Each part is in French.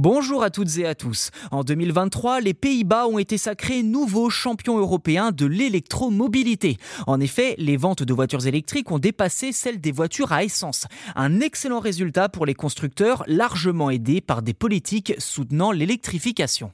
Bonjour à toutes et à tous. En 2023, les Pays-Bas ont été sacrés nouveaux champions européens de l'électromobilité. En effet, les ventes de voitures électriques ont dépassé celles des voitures à essence. Un excellent résultat pour les constructeurs, largement aidés par des politiques soutenant l'électrification.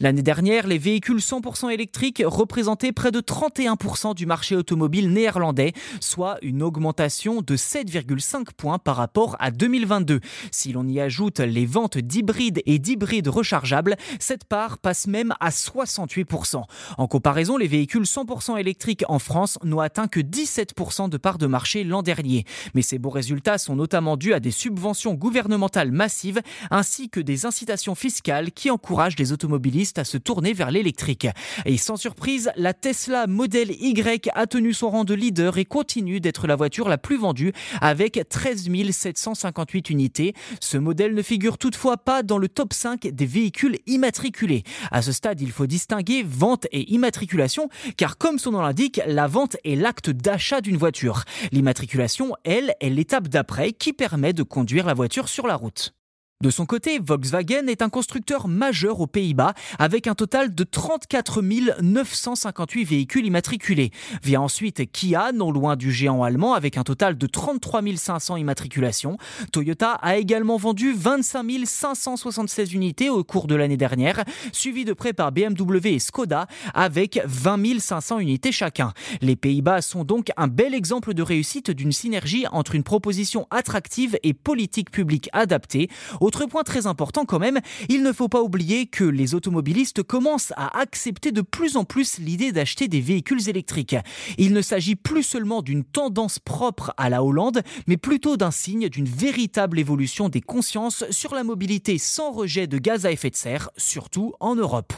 L'année dernière, les véhicules 100% électriques représentaient près de 31% du marché automobile néerlandais, soit une augmentation de 7,5 points par rapport à 2022. Si l'on y ajoute les ventes d'hybrides et d'hybrides rechargeables, cette part passe même à 68%. En comparaison, les véhicules 100% électriques en France n'ont atteint que 17% de part de marché l'an dernier. Mais ces beaux résultats sont notamment dus à des subventions gouvernementales massives ainsi que des incitations fiscales qui encouragent les automobilistes à se tourner vers l'électrique. Et sans surprise, la Tesla Model Y a tenu son rang de leader et continue d'être la voiture la plus vendue avec 13 758 unités. Ce modèle ne figure toutefois pas dans le top 5 des véhicules immatriculés. À ce stade, il faut distinguer vente et immatriculation car comme son nom l'indique, la vente est l'acte d'achat d'une voiture. L'immatriculation, elle, est l'étape d'après qui permet de conduire la voiture sur la route. De son côté, Volkswagen est un constructeur majeur aux Pays-Bas avec un total de 34 958 véhicules immatriculés. Vient ensuite Kia, non loin du géant allemand, avec un total de 33 500 immatriculations. Toyota a également vendu 25 576 unités au cours de l'année dernière, suivi de près par BMW et Skoda avec 20 500 unités chacun. Les Pays-Bas sont donc un bel exemple de réussite d'une synergie entre une proposition attractive et politique publique adaptée autre point très important quand même, il ne faut pas oublier que les automobilistes commencent à accepter de plus en plus l'idée d'acheter des véhicules électriques. Il ne s'agit plus seulement d'une tendance propre à la Hollande, mais plutôt d'un signe d'une véritable évolution des consciences sur la mobilité sans rejet de gaz à effet de serre, surtout en Europe.